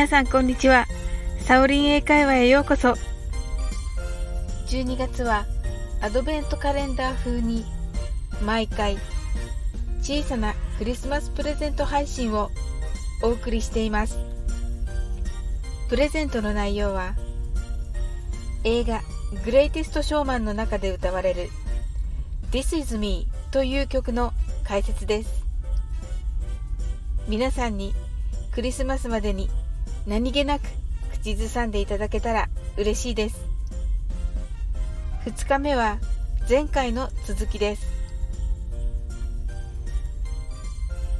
皆さんこんにちは。サオリン英会話へようこそ。12月はアドベントカレンダー風に毎回小さなクリスマスプレゼント配信をお送りしています。プレゼントの内容は映画グレイテストショーマンの中で歌われる This is me という曲の解説です。皆さんにクリスマスまでに何気なく口ずさんでいただけたら嬉しいです。2日目は前回の続きです。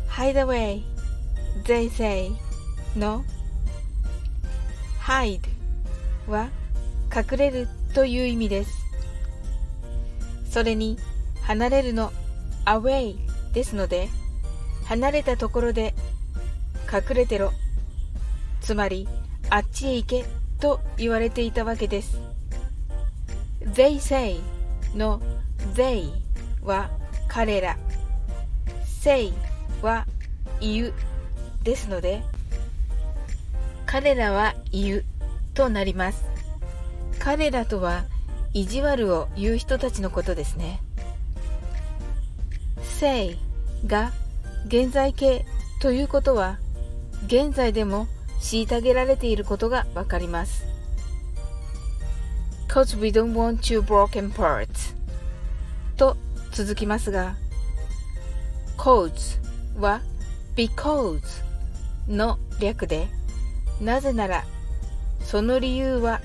Hide away they say の hide は隠れるという意味です。それに離れるの away ですので離れたところで隠れてろ。つまりあっちへ行けと言われていたわけです。They say の They は彼ら。Say は言うですので彼らは言うとなります。彼らとは意地悪を言う人たちのことですね。Say が現在形ということは現在でも虐げられていることがわかります。Cause we don't want you broken parts と続きますが cause は because の略でなぜならその理由は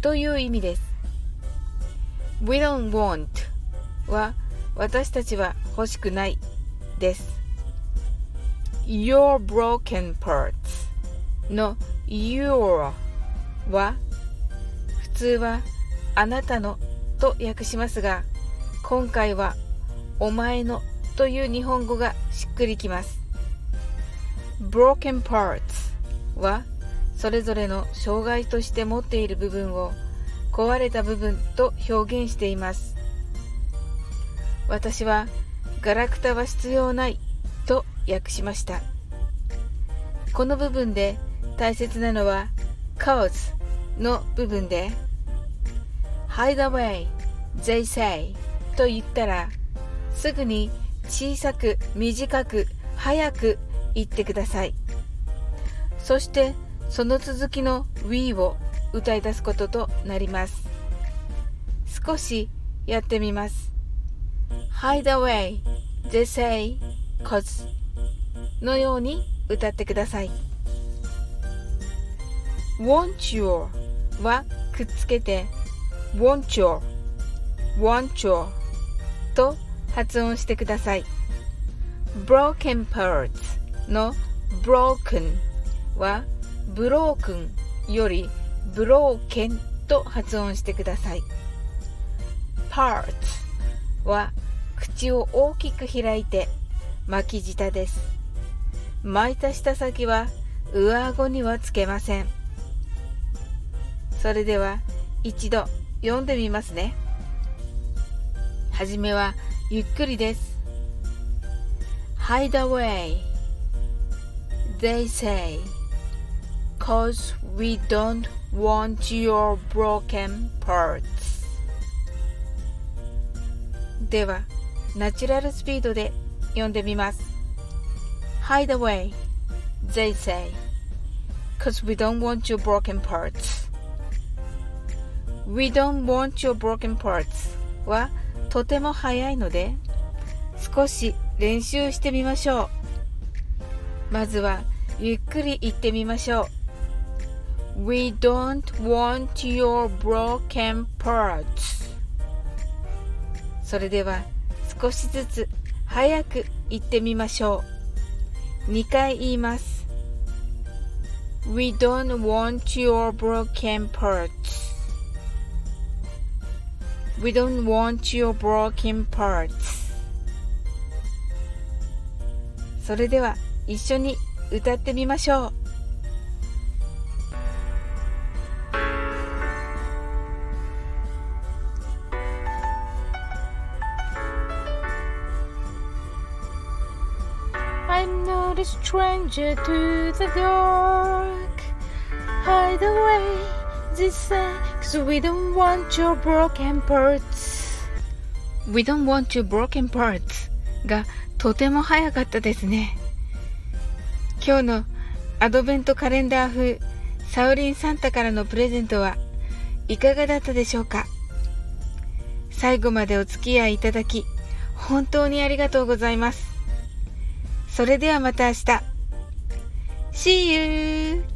という意味です We don't want は私たちは欲しくないです Your broken parts の your は普通はあなたのと訳しますが今回はお前のという日本語がしっくりきます。broken parts はそれぞれの障害として持っている部分を壊れた部分と表現しています。私はガラクタは必要ないと訳しました。この部分で大切なのは cause の部分で hide away they say と言ったらすぐに小さく短く早く言ってください。そしてその続きの we を歌い出すこととなります。少しやってみます。hide away they say cause のように歌ってください。ウォンチ your はくっつけてウォンチ your want と発音してください。broken parts の broken は broken より broken と発音してください。parts は口を大きく開いて巻き舌です。巻いた舌先は上顎にはつけません。それでは一度読んでみますね。はじめはゆっくりです。Hide away, they say, cause we don't want your broken parts. では、ナチュラルスピードで読んでみます。Hide away, they say, cause we don't want your broken parts. We don't want your broken parts はとても早いので少し練習してみましょうまずはゆっくり言ってみましょう We don't want your broken parts それでは少しずつ早く言ってみましょう2回言います We don't want your broken parts We don't want your broken parts それでは一緒に歌ってみましょう「I'm not a stranger to the dark Hide away this sad Cause we don't want your broken parts We don't want your broken parts がとても早かったですね今日のアドベントカレンダー風サウリンサンタからのプレゼントはいかがだったでしょうか？最後までお付き合いいただき本当にありがとうございます。それではまた明日。See you!